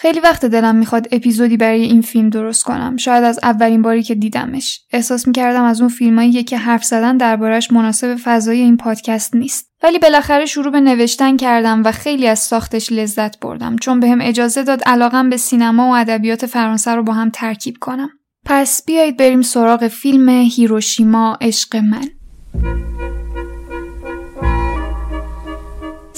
خیلی وقت دلم می‌خواد اپیزودی برای این فیلم درست کنم. شاید از اولین باری که دیدمش. احساس می‌کردم از اون فیلمایی که حرف زدن دربارش مناسب فضای این پادکست نیست. ولی بالاخره شروع به نوشتن کردم و خیلی از ساختش لذت بردم چون بهم به اجازه داد علاقم به سینما و ادبیات فرانسه رو با هم ترکیب کنم. پس بیایید بریم سراغ فیلم هیروشیما عشق من.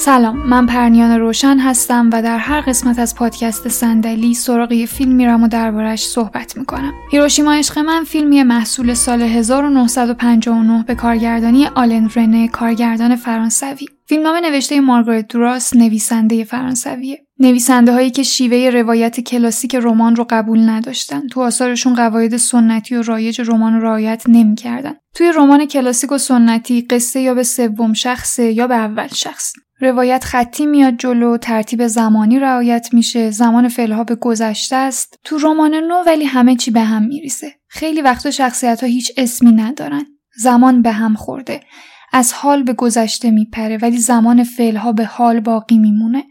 سلام من پرنیان روشن هستم و در هر قسمت از پادکست صندلی سراغ یه فیلم میرم و دربارش صحبت می‌کنم. هیروشیما عشق من فیلمی محصول سال 1959 به کارگردانی آلن رنه کارگردان فرانسوی. فیلمنامه نوشته مارگارت دوراس نویسنده فرانسویه. نویسنده هایی که شیوه روایت کلاسیک رمان رو قبول نداشتن. تو آثارشون قواعد سنتی و رایج رمان رو رعایت نمی‌کردن. توی رمان کلاسیک و سنتی قصه یا به سوم شخصه یا به اول شخص. روایت خطی میاد جلو ترتیب زمانی رعایت میشه زمان فعلها به گذشته است. تو رمان نو ولی همه چی به هم میریسه خیلی وقتا شخصیت ها هیچ اسمی ندارن. زمان به هم خورده. از حال به گذشته میپره ولی زمان فعلها به حال باقی میمونه.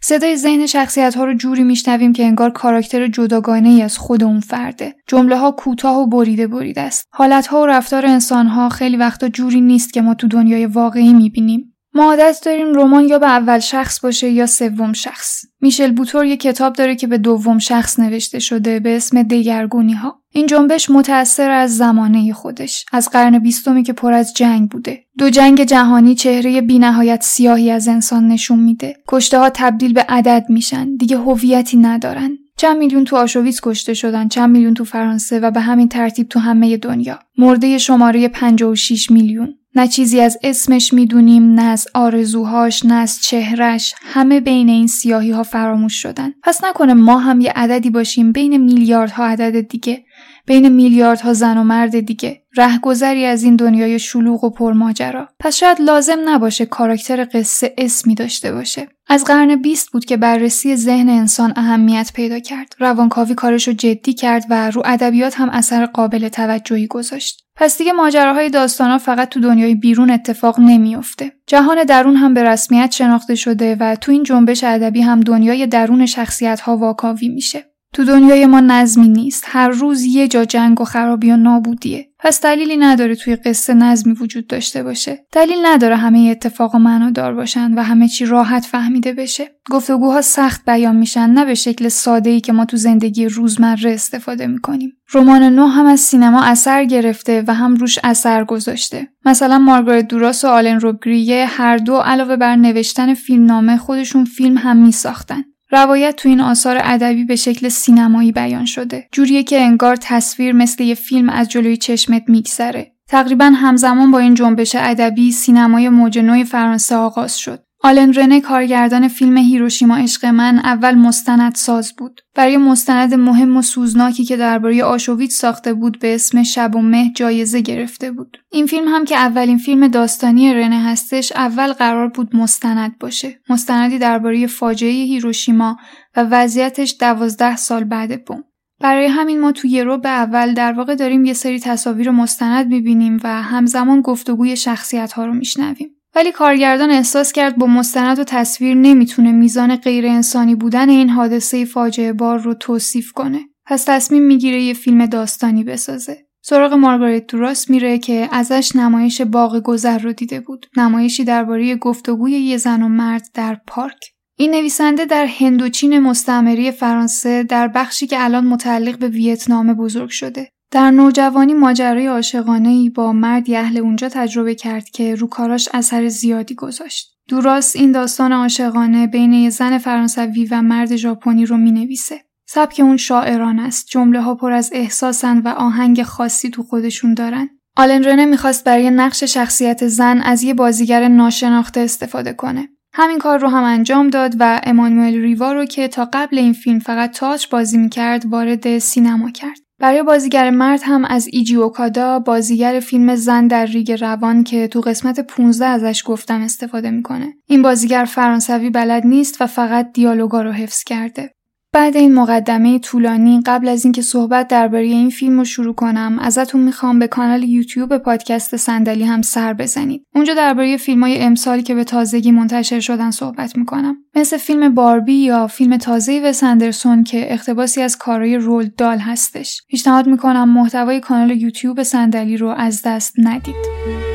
صدای ذهن شخصیت ها رو جوری میشنویم که انگار کاراکتر جداگانه ای از خود اون فرده. جمله ها کوتاه و بریده بریده است. حالت ها و رفتار انسان ها خیلی وقتا جوری نیست که ما تو دنیای واقعی می‌بینیم. ما عادت داریم رمان یا به اول شخص باشه یا سوم شخص. میشل بوتور یه کتاب داره که به دوم شخص نوشته شده به اسم دگرگونی ها. این جنبش متأثر از زمانه خودش، از قرن بیستمی که پر از جنگ بوده. دو جنگ جهانی چهره بینهایت سیاهی از انسان نشون میده. کشته ها تبدیل به عدد میشن، دیگه هویتی ندارن. چند میلیون تو آشویتس کشته شدن، چند میلیون تو فرانسه و به همین ترتیب تو همه دنیا. مرده شماره 56 میلیون. نه چیزی از اسمش می‌دونیم نه از آرزوهاش نه از چهرش. همه بین این سیاهی ها فراموش شدن. پس نکنه ما هم یه عددی باشیم بین میلیاردها عدد دیگه بین میلیاردها زن و مرد دیگه. رهگذری از این دنیای شلوغ و پرماجرا پس شاید لازم نباشه کاراکتر قصه اسمی داشته باشه از قرن بیست بود که بررسی ذهن انسان اهمیت پیدا کرد روانکاوی کارش رو جدی کرد و رو ادبیات هم اثر قابل توجهی گذاشت پس دیگه ماجراهای داستانا فقط تو دنیای بیرون اتفاق نمیافته. جهان درون هم به رسمیت شناخته شده و تو این جنبش ادبی هم دنیای درون شخصیت ها واکاوی میشه. تو دنیای ما نظمی نیست. هر روز یه جا جنگ و خرابی و نابودیه. پس دلیلی نداره توی قصه نظمی وجود داشته باشه. دلیل نداره همه اتفاق و معنادار باشن و همه چی راحت فهمیده بشه. گفتگوها سخت بیان میشن نه به شکل ساده ای که ما تو زندگی روزمره استفاده می‌کنیم. رمان نو هم از سینما اثر گرفته و هم روش اثر گذاشته. مثلا مارگارت دوراس و آلن روبگریه هر دو علاوه بر نوشتن فیلمنامه خودشون فیلم هم میساختن. روایت تو این آثار ادبی به شکل سینمایی بیان شده. جوریه که انگار تصویر مثل یه فیلم از جلوی چشمت میگذره. تقریبا همزمان با این جنبش ادبی سینمای موج فرانسه آغاز شد. آلن رنه کارگردان فیلم هیروشیما عشق من اول مستند ساز بود. برای مستند مهم و سوزناکی که درباره آشویت ساخته بود به اسم شب و مه جایزه گرفته بود. این فیلم هم که اولین فیلم داستانی رنه هستش اول قرار بود مستند باشه. مستندی درباره فاجعه هیروشیما و وضعیتش دوازده سال بعد بوم. برای همین ما توی رو به اول در واقع داریم یه سری تصاویر مستند می‌بینیم و همزمان گفتگوی شخصیت ها رو میشنویم. ولی کارگردان احساس کرد با مستند و تصویر نمی‌تونه میزان غیر انسانی بودن این حادثه فاجعه بار رو توصیف کنه. پس تصمیم می‌گیره یه فیلم داستانی بسازه. سراغ مارگارت دوراس میره که ازش نمایش باغ گذر رو دیده بود. نمایشی درباره گفتگوی یه زن و مرد در پارک. این نویسنده در هندوچین مستعمره فرانسه در بخشی که الان متعلق به ویتنام بزرگ شده. در نوجوانی ماجرای عاشقانه ای با مردی اهل اونجا تجربه کرد که رو کاراش اثر زیادی گذاشت. دوراست این داستان عاشقانه بین یه زن فرانسوی و مرد ژاپنی رو می نویسه. سبک اون شاعران است. جمله ها پر از احساسن و آهنگ خاصی تو خودشون دارن. آلن رنه می‌خواست برای نقش شخصیت زن از یه بازیگر ناشناخته استفاده کنه. همین کار رو هم انجام داد و امانوئل ریوا رو که تا قبل این فیلم فقط تاچ بازی می‌کرد وارد سینما کرد. برای بازیگر مرد هم از ایجی اوکادا بازیگر فیلم زن در ریگ روان که تو قسمت 15 ازش گفتم استفاده می‌کنه. این بازیگر فرانسوی بلد نیست و فقط دیالوگا رو حفظ کرده. بعد این مقدمه طولانی قبل از اینکه صحبت درباره این فیلم رو شروع کنم ازتون می‌خوام به کانال یوتیوب پادکست صندلی هم سر بزنید. اونجا درباره فیلم های امسالی که به تازگی منتشر شدن صحبت می‌کنم. مثل فیلم باربی یا فیلم تازه و سندرسون که اقتباسی از کارهای رول دال هستش. پیشنهاد می‌کنم محتوای کانال یوتیوب صندلی رو از دست ندید.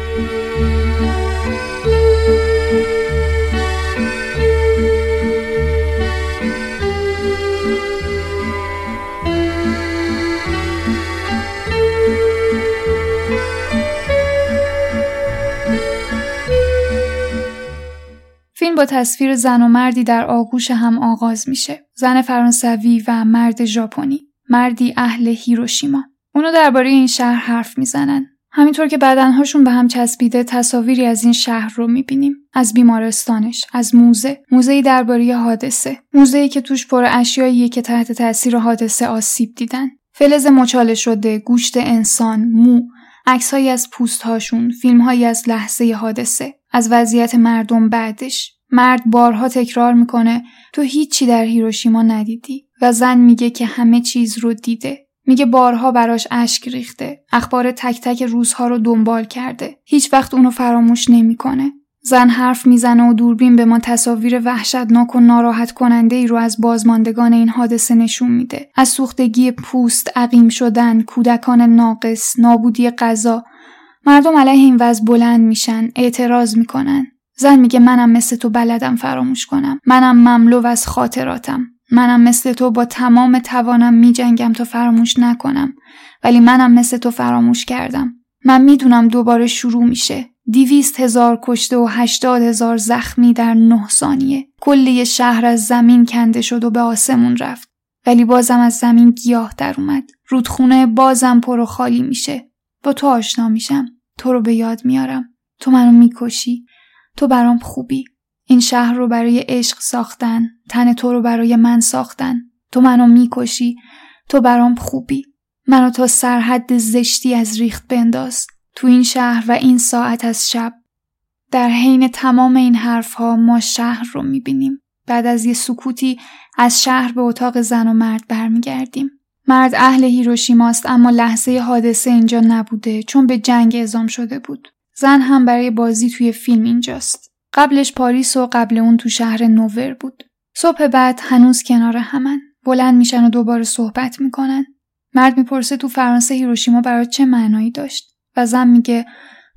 فیلم با تصویر زن و مردی در آغوش هم آغاز میشه. زن فرانسوی و مرد ژاپنی. مردی اهل هیروشیما. اونو درباره این شهر حرف می‌زنن. همینطور که بدنهاشون به هم چسبیده تصاویری از این شهر رو می‌بینیم. از بیمارستانش، از موزه، موزه درباره حادثه، موزه‌ای که توش پر اشیاییه که تحت تاثیر حادثه آسیب دیدن. فلز مچاله شده، گوشت انسان، مو، عکسهایی از پوستهاشون، فیلمهایی از لحظه حادثه، از وضعیت مردم بعدش. مرد بارها تکرار می‌کنه تو هیچی در هیروشیما ندیدی و زن میگه که همه چیز رو دیده. میگه بارها براش اشک ریخته. اخبار تک تک روزها رو دنبال کرده. هیچ وقت اونو فراموش نمی‌کنه. زن حرف می‌زنه و دوربین به ما تصاویر وحشتناک و ناراحت کننده ای رو از بازماندگان این حادثه نشون میده. از سوختگی پوست، عقیم شدن، کودکان ناقص، نابودی غذا. مردم علیه این وضع بلند میشن، اعتراض می‌کنن. زن میگه منم مثل تو بلدم فراموش کنم. منم مملو از خاطراتم. منم مثل تو با تمام توانم میجنگم تا فراموش نکنم. ولی منم مثل تو فراموش کردم. من می‌دونم دوباره شروع میشه. دیویست هزار کشته و هشتاد هزار زخمی در نه ثانیه. کلی شهر از زمین کنده شد و به آسمون رفت. ولی بازم از زمین گیاه در اومد. رودخونه بازم پر و خالی میشه. با تو آشنا میشم. تو رو به یاد میارم. تو منو می‌کشی. تو برام خوبی. این شهر رو برای عشق ساختن. تن تو رو برای من ساختن. تو منو می‌کشی. تو برام خوبی. منو تا سرحد زشتی از ریخت بنداز. تو این شهر و این ساعت از شب در حین تمام این حرفها ما شهر رو می‌بینیم. بعد از یه سکوتی از شهر به اتاق زن و مرد برمیگردیم. مرد اهل هیروشیماست اما لحظه حادثه اینجا نبوده چون به جنگ اعزام شده بود. زن هم برای بازی توی فیلم اینجاست. قبلش پاریس و قبل اون تو شهر نوور بود. صبح بعد هنوز کنار همن. بلند میشن و دوباره صحبت می‌کنن. مرد می‌پرسه تو فرانسه هیروشیما برای چه معنایی داشت؟ و زن میگه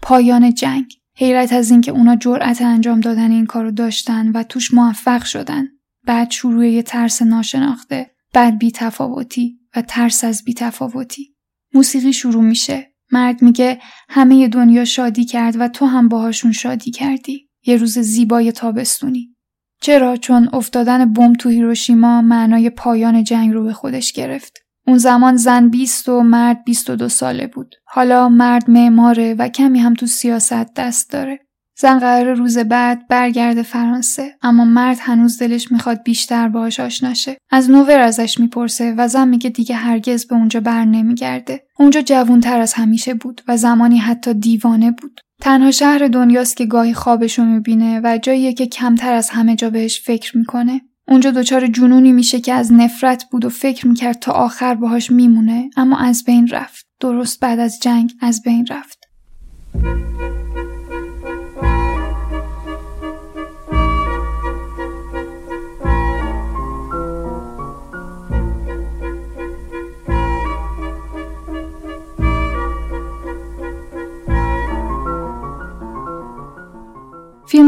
پایان جنگ حیرت از اینکه اونا جرأت انجام دادن این کارو داشتن و توش موفق شدن بعد شروع یه ترس ناشناخته بعد بیتفاوتی و ترس از بیتفاوتی. موسیقی شروع میشه. مرد میگه همه دنیا شادی کرد و تو هم باهاشون شادی کردی. یه روز زیبای تابستونی. چرا؟ چون افتادن بمب تو هیروشیما معنای پایان جنگ رو به خودش گرفت. اون زمان زن 20 و مرد 22 ساله بود. حالا مرد معماره و کمی هم تو سیاست دست داره. زن قرار روز بعد برگرده فرانسه اما مرد هنوز دلش می‌خواد بیشتر باهاش آشنا شه. از نوور ازش می‌پرسه و زن میگه دیگه هرگز به اونجا بر نمیگرده. اونجا جوونتر از همیشه بود و زمانی حتی دیوانه بود. تنها شهر دنیاست که گاهی خوابشو می‌بینه و جاییه که کمتر از همه جا بهش فکر می‌کنه. اونجا دچار جنونی میشه که از نفرت بود و فکر می‌کرد تا آخر باهاش میمونه اما از بین رفت. درست بعد از جنگ از بین رفت.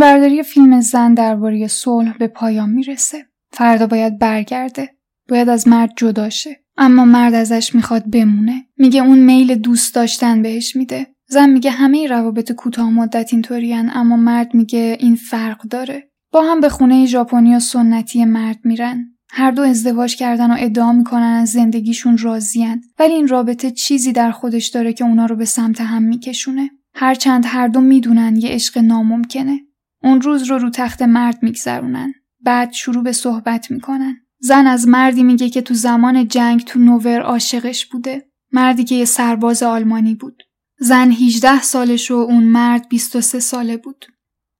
فیلمبرداری فیلم زن درباره صلح به پایان می‌رسه. فردا باید برگرده. باید از مرد جدا شه. اما مرد ازش می‌خواد بمونه. میگه اون میل دوست داشتن بهش میده. زن میگه همه روابط کوتاه مدت اینطورین اما مرد میگه این فرق داره. با هم به خونه ژاپنی و سنتی مرد میرن. هر دو ازدواج کردن و ادعا می‌کنن از زندگیشون راضیان ولی این رابطه چیزی در خودش داره که اونا رو به سمت هم میکشونه. هرچند هر دو می‌دونن یه عشق ناممکنه. اون روز رو رو تخت مرد میگذرونن. بعد شروع به صحبت می‌کنن. زن از مردی میگه که تو زمان جنگ تو نوور عاشقش بوده. مردی که یه سرباز آلمانی بود. زن 18 سالش و اون مرد 23 ساله بود.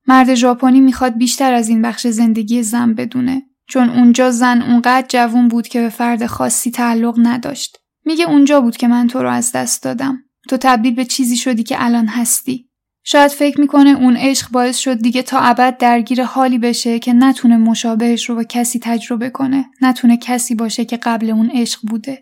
مرد ژاپنی می‌خواد بیشتر از این بخش زندگی زن بدونه. چون اونجا زن اونقدر جوون بود که به فرد خاصی تعلق نداشت. میگه اونجا بود که من تو رو از دست دادم. تو تبدیل به چیزی شدی که الان هستی. شاید فکر می‌کنه اون عشق باعث شد دیگه تا ابد درگیر حالی بشه که نتونه مشابهش رو با کسی تجربه کنه. نتونه کسی باشه که قبل اون عشق بوده.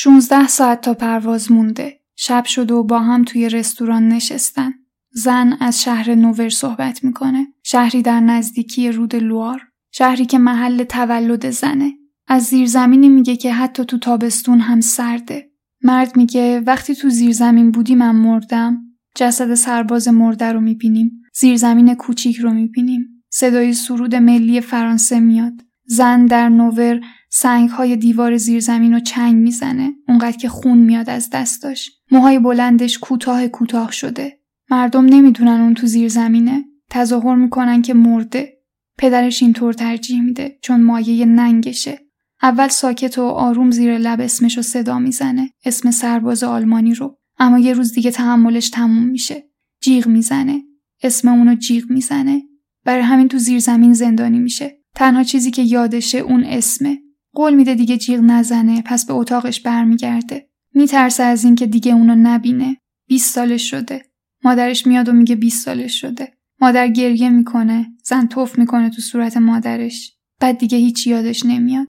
16 ساعت تا پرواز مونده. شب شده و با هم توی رستوران نشستن. زن از شهر نوور صحبت می‌کنه. شهری در نزدیکی رود لوار. شهری که محل تولد زنه. از زیرزمینی میگه که حتی تو تابستون هم سرده. مرد میگه وقتی تو زیرزمین بودی من مردم. جسد سرباز مرده رو می‌بینیم. زیرزمین کوچیک رو می‌بینیم. صدای سرود ملی فرانسه میاد. زن در نوور سنگ های دیوار زیرزمین رو چنگ می‌زنه. اونقدر که خون میاد از دستاش. موهای بلندش کوتاه کوتاه شده. مردم نمی‌دونن اون تو زیرزمینه تظاهر می‌کنن که مرده. پدرش اینطور ترجیح میده چون مایه ننگشه. اول ساکت و آروم زیر لب اسمش رو صدا می‌زنه. اسم سرباز آلمانی رو. اما یه روز دیگه تحملش تموم میشه. جیغ می‌زنه. اسم اونو جیغ می‌زنه. برای همین تو زیرزمین زندانی میشه. تنها چیزی که یادشه اون اسمه. قول میده دیگه جیغ نزنه پس به اتاقش برمیگرده. میترسه از اینکه دیگه اونو نبینه. 20 سالش شده. مادرش میاد و میگه 20 سالش شده. مادر گریه می‌کنه زن توف می‌کنه تو صورت مادرش. بعد دیگه هیچ یادش نمیاد.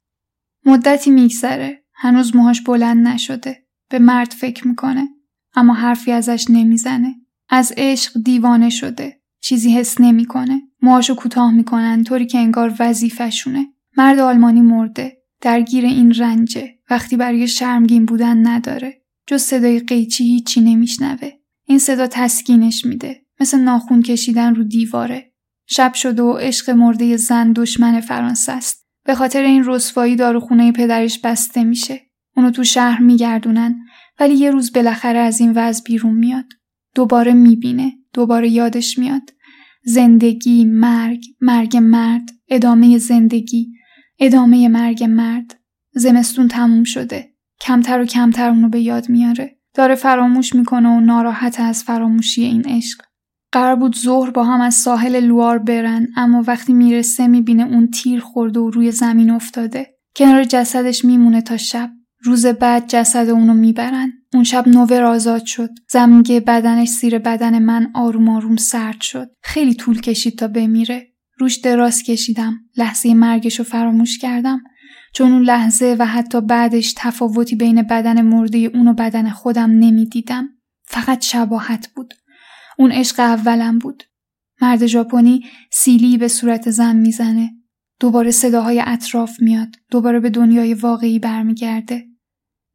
مدتی میگذره. هنوز موهاش بلند نشده. به مرد فکر می‌کنه. اما حرفی ازش نمی‌زنه. از عشق دیوانه شده. چیزی حس نمی‌کنه. موهاشو کوتاه می‌کنن طوری که انگار وظیفهشونه. مرد آلمانی مرده. درگیر این رنجه. وقتی برای شرمگین بودن نداره. جز صدای قیچی هیچی نمیشنوه. این صدا تسکینش میده. مثل ناخون کشیدن رو دیواره. شب شده و عشق مرده زن دشمن فرانسه است. به خاطر این رسوایی داروخونه پدرش بسته میشه. اونو تو شهر میگردونن. ولی یه روز بالاخره از این وضع بیرون میاد. دوباره می‌بینه. دوباره یادش میاد. زندگی مرگ مرگ مرد ادامه زندگی ادامه مرگ مرد. زمستون تموم شده. کمتر و کمتر اونو به یاد میاره. داره فراموش می‌کنه و ناراحت از فراموشی این عشق. قرار بود ظهر با هم از ساحل لوار برن اما وقتی می‌رسه می‌بینه اون تیر خورده و روی زمین افتاده. کنار جسدش میمونه تا شب. روز بعد جسد اونو می‌برن. اون شب نوور آزاد شد. زمینگه بدنش زیر بدن من آروم آروم سرد شد. خیلی طول کشید تا بمیره. روش دراز کشیدم. لحظه مرگش رو فراموش کردم. چون اون لحظه و حتی بعدش تفاوتی بین بدن مرده اون و بدن خودم نمی‌دیدم. فقط شباهت بود. اون عشق اولم بود. مرد ژاپنی سیلی به صورت زن می‌زنه. دوباره صداهای اطراف میاد. دوباره به دنیای واقعی برمیگرده.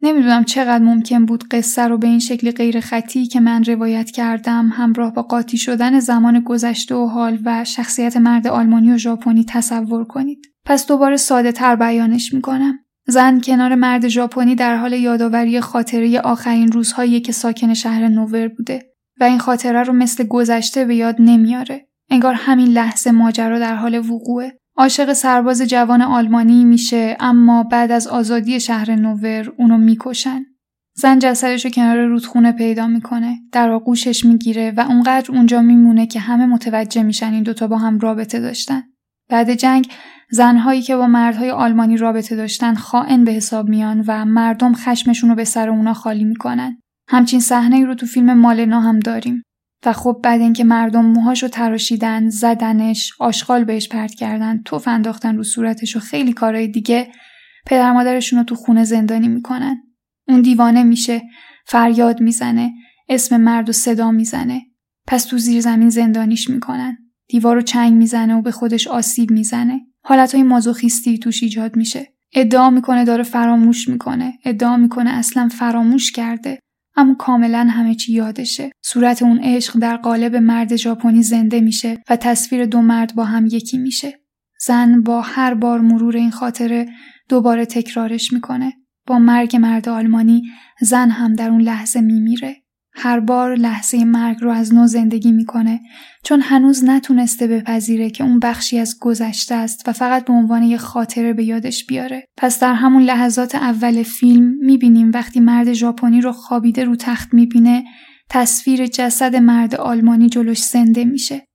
نمی‌دونم چقدر ممکن بود قصه رو به این شکل غیر خطی که من روایت کردم همراه با قاطی شدن زمان گذشته و حال و شخصیت مرد آلمانی و ژاپنی تصور کنید. پس دوباره ساده تر بیانش می‌کنم. زن کنار مرد ژاپنی در حال یادآوری خاطره آخرین روزهایی که ساکن شهر نوور بوده و این خاطره رو مثل گذشته به یاد نمیاره. انگار همین لحظه ماجرا در حال وقوعه. عاشق سرباز جوان آلمانی میشه اما بعد از آزادی شهر نوور اونو می‌کشن. زن جسدش رو کنار رودخونه پیدا می‌کنه. در آغوشش می‌گیره و اونقدر اونجا میمونه که همه متوجه میشن این دوتا با هم رابطه داشتن. بعد جنگ زنهایی که با مردهای آلمانی رابطه داشتن خائن به حساب میان و مردم خشمشون رو به سر اونا خالی می‌کنن. همچین صحنه رو تو فیلم مالنا هم داریم. و خب بعد اینکه مردم موهاشو تراشیدن زدنش آشغال بهش پرت کردن توف انداختن رو صورتش و خیلی کارهای دیگه پدر مادرشون رو تو خونه زندانی می‌کنن. اون دیوانه میشه فریاد می‌زنه اسم مرد و صدا می‌زنه. پس تو زیر زمین زندانیش می‌کنن. دیوار رو چنگ می‌زنه و به خودش آسیب می‌زنه. حالتهای مازوخیستی توش ایجاد میشه. ادعا می‌کنه داره فراموش می‌کنه. ادعا می‌کنه اصلا فراموش کرده. اما کاملا همه چی یادشه. صورت اون عشق در قالب مرد ژاپنی زنده میشه و تصویر دو مرد با هم یکی میشه. زن با هر بار مرور این خاطره دوباره تکرارش می‌کنه. با مرگ مرد آلمانی زن هم در اون لحظه میمیره. هر بار لحظه مرگ رو از نو زندگی می‌کنه چون هنوز نتونسته بپذیره که اون بخشی از گذشته است و فقط به عنوان یه خاطره به یادش بیاره. پس در همون لحظات اول فیلم می‌بینیم وقتی مرد ژاپنی رو خوابیده رو تخت می‌بینه تصویر جسد مرد آلمانی جلوش زنده میشه.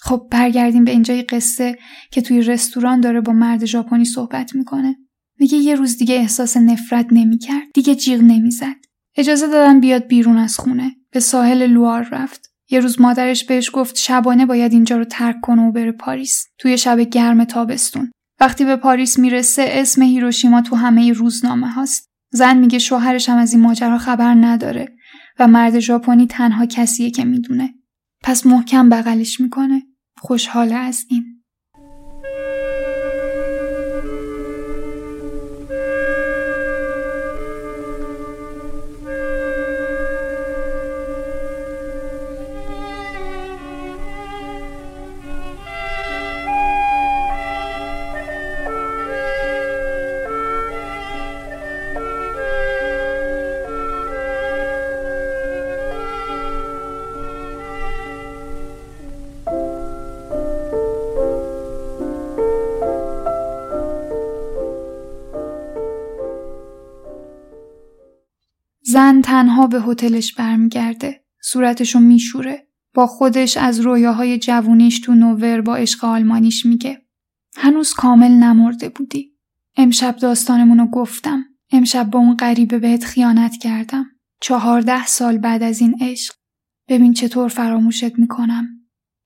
خب برگردیم به اینجای قصه که توی رستوران داره با مرد ژاپنی صحبت می‌کنه. میگه یه روز دیگه احساس نفرت نمی‌کرد دیگه جیغ نمی‌زد. اجازه دادن بیاد بیرون از خونه. به ساحل لوار رفت. یه روز مادرش بهش گفت شبانه باید اینجا رو ترک کنه و بره پاریس. توی شب گرم تابستون. وقتی به پاریس می‌رسه اسم هیروشیما تو همه روزنامه هاست. زن میگه شوهرش هم از این ماجرا خبر نداره و مرد ژاپنی تنها کسیه که می‌دونه. پس محکم بغلش می‌کنه. خوشحال از این. زن تنها به هتلش برمیگرده. صورتشو میشوره. با خودش از رویاهای جوونیش تو نوور با عشق آلمانیش میگه. هنوز کامل نمرده بودی. امشب داستانمونو گفتم. امشب با اون غریبه بهت خیانت کردم. چهارده سال بعد از این عشق. ببین چطور فراموشت می‌کنم.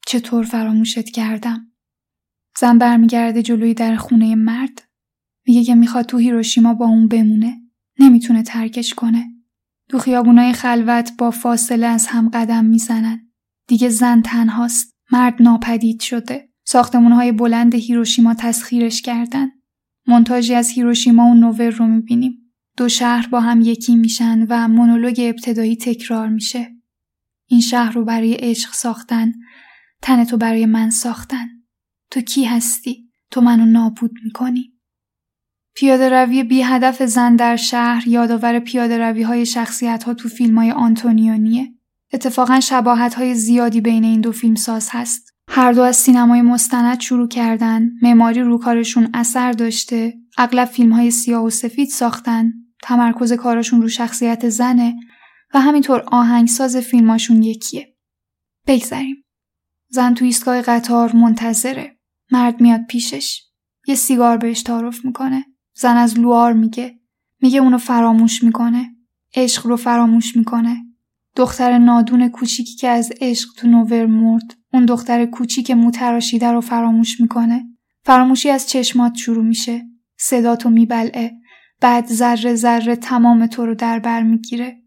چطور فراموشت کردم. زن برمیگرده جلوی در خونه مرد. میگه که می‌خواد تو هیروشیما با اون بمونه. نمی‌تونه ترکش کنه. تو خیابونای خلوت با فاصله از هم قدم می‌زنن. دیگه زن تنهاست. مرد ناپدید شده. ساختمونهای بلند هیروشیما تسخیرش کردن. منتاجی از هیروشیما و نوور رو می‌بینیم. دو شهر با هم یکی میشن و مونولوگ ابتدایی تکرار میشه. این شهر رو برای عشق ساختن. تن تو برای من ساختن. تو کی هستی؟ تو منو نابود می‌کنی. پیاده روی بی هدف زن در شهر یادآور پیاده روی های شخصیت ها تو فیلم های آنتونیونیه. اتفاقا شباهت های زیادی بین این دو فیلم ساز هست. هر دو از سینمای مستند شروع کردن، معماری رو کارشون اثر داشته، اغلب فیلم های سیاه و سفید ساختن، تمرکز کارشون رو شخصیت زنه و همینطور آهنگساز فیلماشون یکیه. بگذریم. زن تو ایستگاه قطار منتظره. مرد میاد پیشش. یه سیگار بهش تعارف می‌کنه. زن از لوار میگه. میگه اونو فراموش می‌کنه. عشق رو فراموش می‌کنه. دختر نادون کوچیکی که از عشق تو نوور مرد اون دختر کوچیک موتراشیده رو فراموش می‌کنه. فراموشی از چشمات شروع میشه. صداتو میبلعه. بعد ذره ذره تمام تو رو در بر می‌گیره.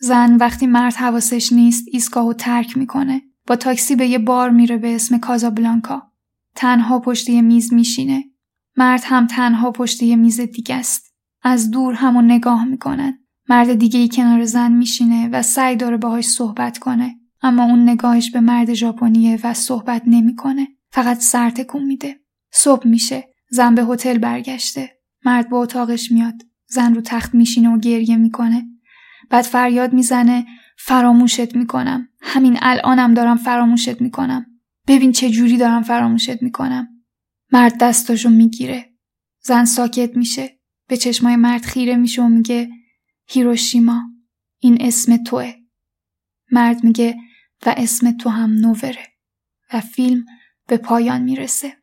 زن وقتی مرد حواسش نیست ایستگاهو ترک می‌کنه. با تاکسی به یه بار میره به اسم کازابلانکا. تنها پشت یه میز میشینه. مرد هم تنها پشت یه میز دیگه است. از دور همو نگاه می‌کنن. مرد دیگه ای کنار زن میشینه و سعی داره باهاش صحبت کنه. اما اون نگاهش به مرد ژاپنیه و صحبت نمی‌کنه. فقط سر تکون میده. صبح میشه. زن به هتل برگشته. مرد به اتاقش میاد. زن رو تخت میشینه و گریه می‌کنه. بعد فریاد می‌زنه فراموشت می‌کنم. همین الانم دارم فراموشت می‌کنم. ببین چه جوری دارم فراموشت می‌کنم. مرد دستاشو می‌گیره. زن ساکت میشه. به چشمای مرد خیره میشه و میگه هیروشیما این اسم توه. مرد میگه و اسم تو هم نووره و فیلم به پایان می‌رسه.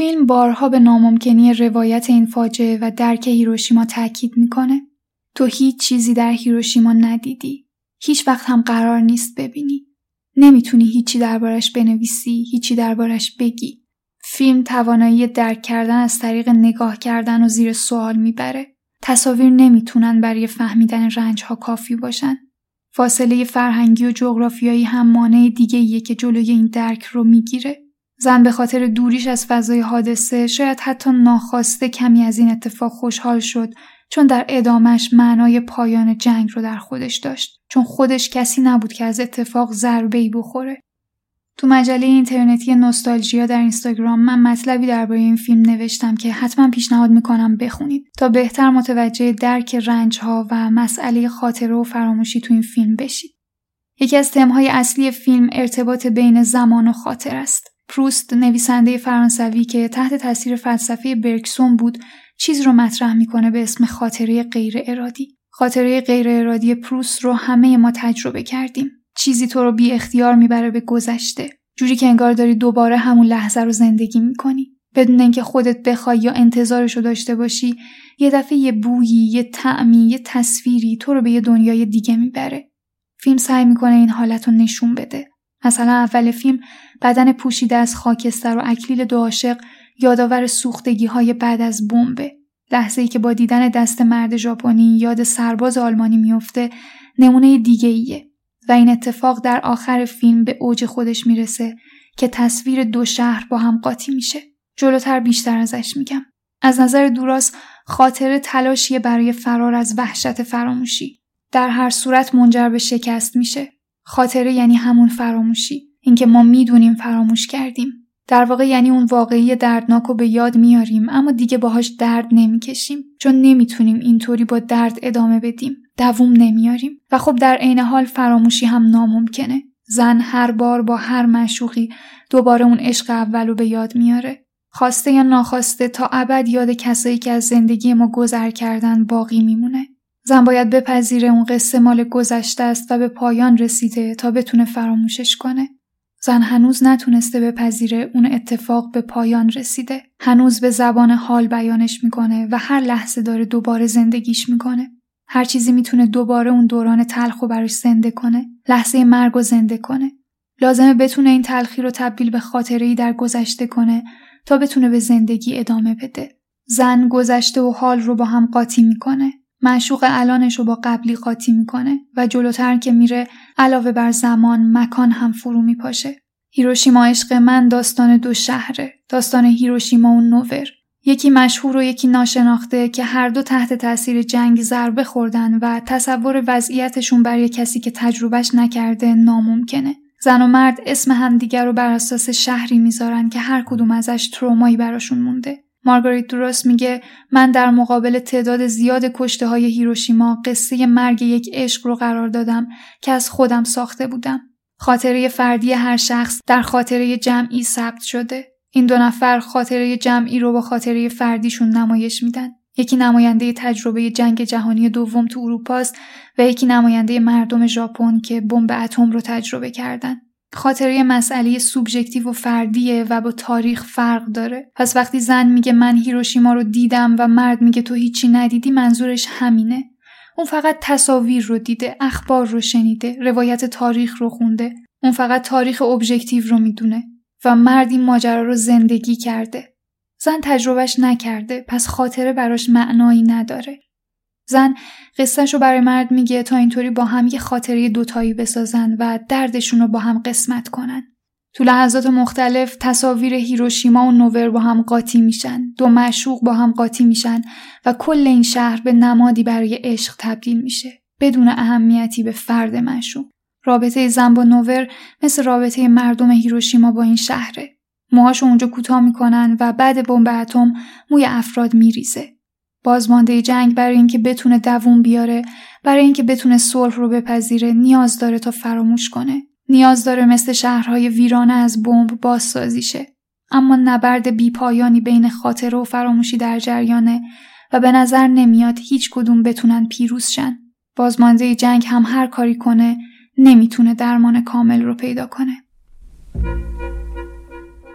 فیلم بارها به ناممکنی روایت این فاجعه و درک هیروشیما تاکید می‌کنه. تو هیچ چیزی در هیروشیما ندیدی. هیچ وقت هم قرار نیست ببینی. نمی‌تونی هیچی دربارش بنویسی، هیچی دربارش بگی. فیلم توانایی درک کردن از طریق نگاه کردن و زیر سوال می‌بره. تصاویر نمی‌تونن برای فهمیدن رنج ها کافی باشن. فاصله فرهنگی و جغرافیایی هم مانع دیگه ایه که جلوی این درک رو می‌گیره. زن به خاطر دوریش از فضای حادثه شاید حتی ناخواسته کمی از این اتفاق خوشحال شد چون در ادامش معنای پایان جنگ رو در خودش داشت چون خودش کسی نبود که از اتفاق ضربه بخوره تو مجله اینترنتی نوستالژیا در اینستاگرام من مطلبی درباره این فیلم نوشتم که حتما پیشنهاد می‌کنم بخونید تا بهتر متوجه درک رنج ها و مسئله خاطره و فراموشی تو این فیلم بشید. یکی از تمهای اصلی فیلم ارتباط بین زمان و خاطر است. پروست نویسنده فرانسوی که تحت تاثیر فلسفه برکسون بود چیز رو مطرح می‌کنه به اسم خاطره غیر ارادی. خاطره غیر ارادی پروست رو همه ما تجربه کردیم. چیزی تو رو بی اختیار می‌بره به گذشته. جوری که انگار داری دوباره همون لحظه رو زندگی می‌کنی. بدون اینکه خودت بخوای یا انتظارش رو داشته باشی یه دفعه یه بویی، یه طعمی، یه تصویری تو رو به یه دنیای دیگه می‌بره. فیلم سعی می‌کنه این حالت رو نشون بده. مثلا اول فیلم بدن پوشیده از خاکستر و اکلیل دو عاشق یادآور سوختگی های بعد از بمبه. لحظه ای که با دیدن دست مرد ژاپنی یاد سرباز آلمانی میفته نمونه دیگه ایه. و این اتفاق در آخر فیلم به اوج خودش می‌رسه که تصویر دو شهر با هم قاطی میشه. جلوتر بیشتر ازش میگم. از نظر دوراس خاطر تلاشیه برای فرار از وحشت فراموشی. در هر صورت منجر به شکست میشه. خاطره یعنی همون فراموشی. اینکه ما می‌دونیم فراموش کردیم. در واقع یعنی اون واقعی دردناک رو به یاد میاریم اما دیگه باهاش درد نمی‌کشیم چون نمی‌تونیم اینطوری با درد ادامه بدیم دووم نمیاریم و خب در عین حال فراموشی هم ناممکنه زن هر بار با هر مشوقی دوباره اون عشق اول رو به یاد میاره خواسته یا ناخواسته تا ابد یاد کسایی که از زندگی ما گذر کردن باقی میمونه زن باید بپذیره اون قصه مال گذشته است و به پایان رسیده تا بتونه فراموشش کنه زن هنوز نتونسته بپذیره اون اتفاق به پایان رسیده. هنوز به زبان حال بیانش می‌کنه و هر لحظه داره دوباره زندگیش می‌کنه. هر چیزی می‌تونه دوباره اون دوران تلخ و براش زنده کنه. لحظه مرگ و زنده کنه. لازمه بتونه این تلخی رو تبدیل به خاطره ای در گذشته کنه تا بتونه به زندگی ادامه بده. زن گذشته و حال رو با هم قاطی می‌کنه. معشوق الانش رو با قبلی قاطی می‌کنه و جلوتر که میره علاوه بر زمان مکان هم فرو میپاشه. هیروشیما عشق من داستان دو شهره. داستان هیروشیما و نوور. یکی مشهور و یکی ناشناخته که هر دو تحت تاثیر جنگ ضربه خوردن و تصور وضعیتشون برای کسی که تجربهش نکرده ناممکنه. زن و مرد اسم همدیگر رو بر اساس شهری می‌ذارن که هر کدوم ازش ترومایی براشون مونده. مارگاریت درست میگه من در مقابل تعداد زیاد کشته های هیروشیما قصه مرگ یک عشق رو قرار دادم که از خودم ساخته بودم. خاطره فردی هر شخص در خاطره جمعی ثبت شده. این دو نفر خاطره جمعی رو با خاطره فردیشون نمایش میدن. یکی نماینده تجربه جنگ جهانی دوم تو اروپاست و یکی نماینده مردم ژاپن که بمب اتم رو تجربه کردن. خاطره مسئله سوبژکتیو و فردیه و با تاریخ فرق داره. پس وقتی زن میگه من هیروشیما رو دیدم و مرد میگه تو هیچی ندیدی منظورش همینه. اون فقط تصاویر رو دیده اخبار رو شنیده روایت تاریخ رو خونده. اون فقط تاریخ ابژکتیو رو می‌دونه و مرد این ماجرا رو زندگی کرده. زن تجربهش نکرده پس خاطره براش معنایی نداره. زن قصهش رو برای مرد میگه تا اینطوری با هم یه خاطره دوتایی بسازن و دردشون رو با هم قسمت کنن. تو لحظات مختلف تصاویر هیروشیما و نوور با هم قاطی میشن. دو معشوق با هم قاطی میشن و کل این شهر به نمادی برای عشق تبدیل میشه. بدون اهمیتی به فرد معشوق. رابطه زن با نوور مثل رابطه مردم هیروشیما با این شهره. موهاشو اونجا کوتاه می‌کنن و بعد بمب اتم موی افراد میریزه. بازمانده جنگ برای اینکه بتونه دووم بیاره برای اینکه بتونه صلح رو بپذیره نیاز داره تا فراموش کنه. نیاز داره مثل شهرهای ویرانه از بمب بازسازی شه. اما نبرد بیپایانی بین خاطره و فراموشی در جریانه و به نظر نمیاد هیچ کدوم بتونن پیروز شن. بازمانده جنگ هم هر کاری کنه نمی‌تونه درمان کامل رو پیدا کنه.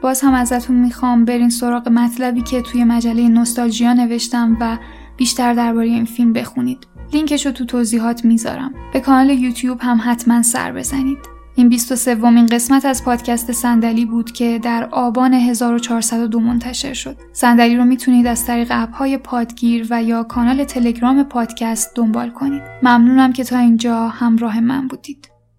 باز هم ازتون می‌خوام برین سراغ مطلبی که توی مجله نوستالژیا نوشتم و بیشتر درباره این فیلم بخونید. لینکش رو تو توضیحات می‌ذارم. به کانال یوتیوب هم حتما سر بزنید. این 23 ومین قسمت از پادکست صندلی بود که در آبان 1402 منتشر شد. صندلی رو می‌تونید از طریق اپهای پادگیر و یا کانال تلگرام پادکست دنبال کنید. ممنونم که تا اینجا همراه من بودید.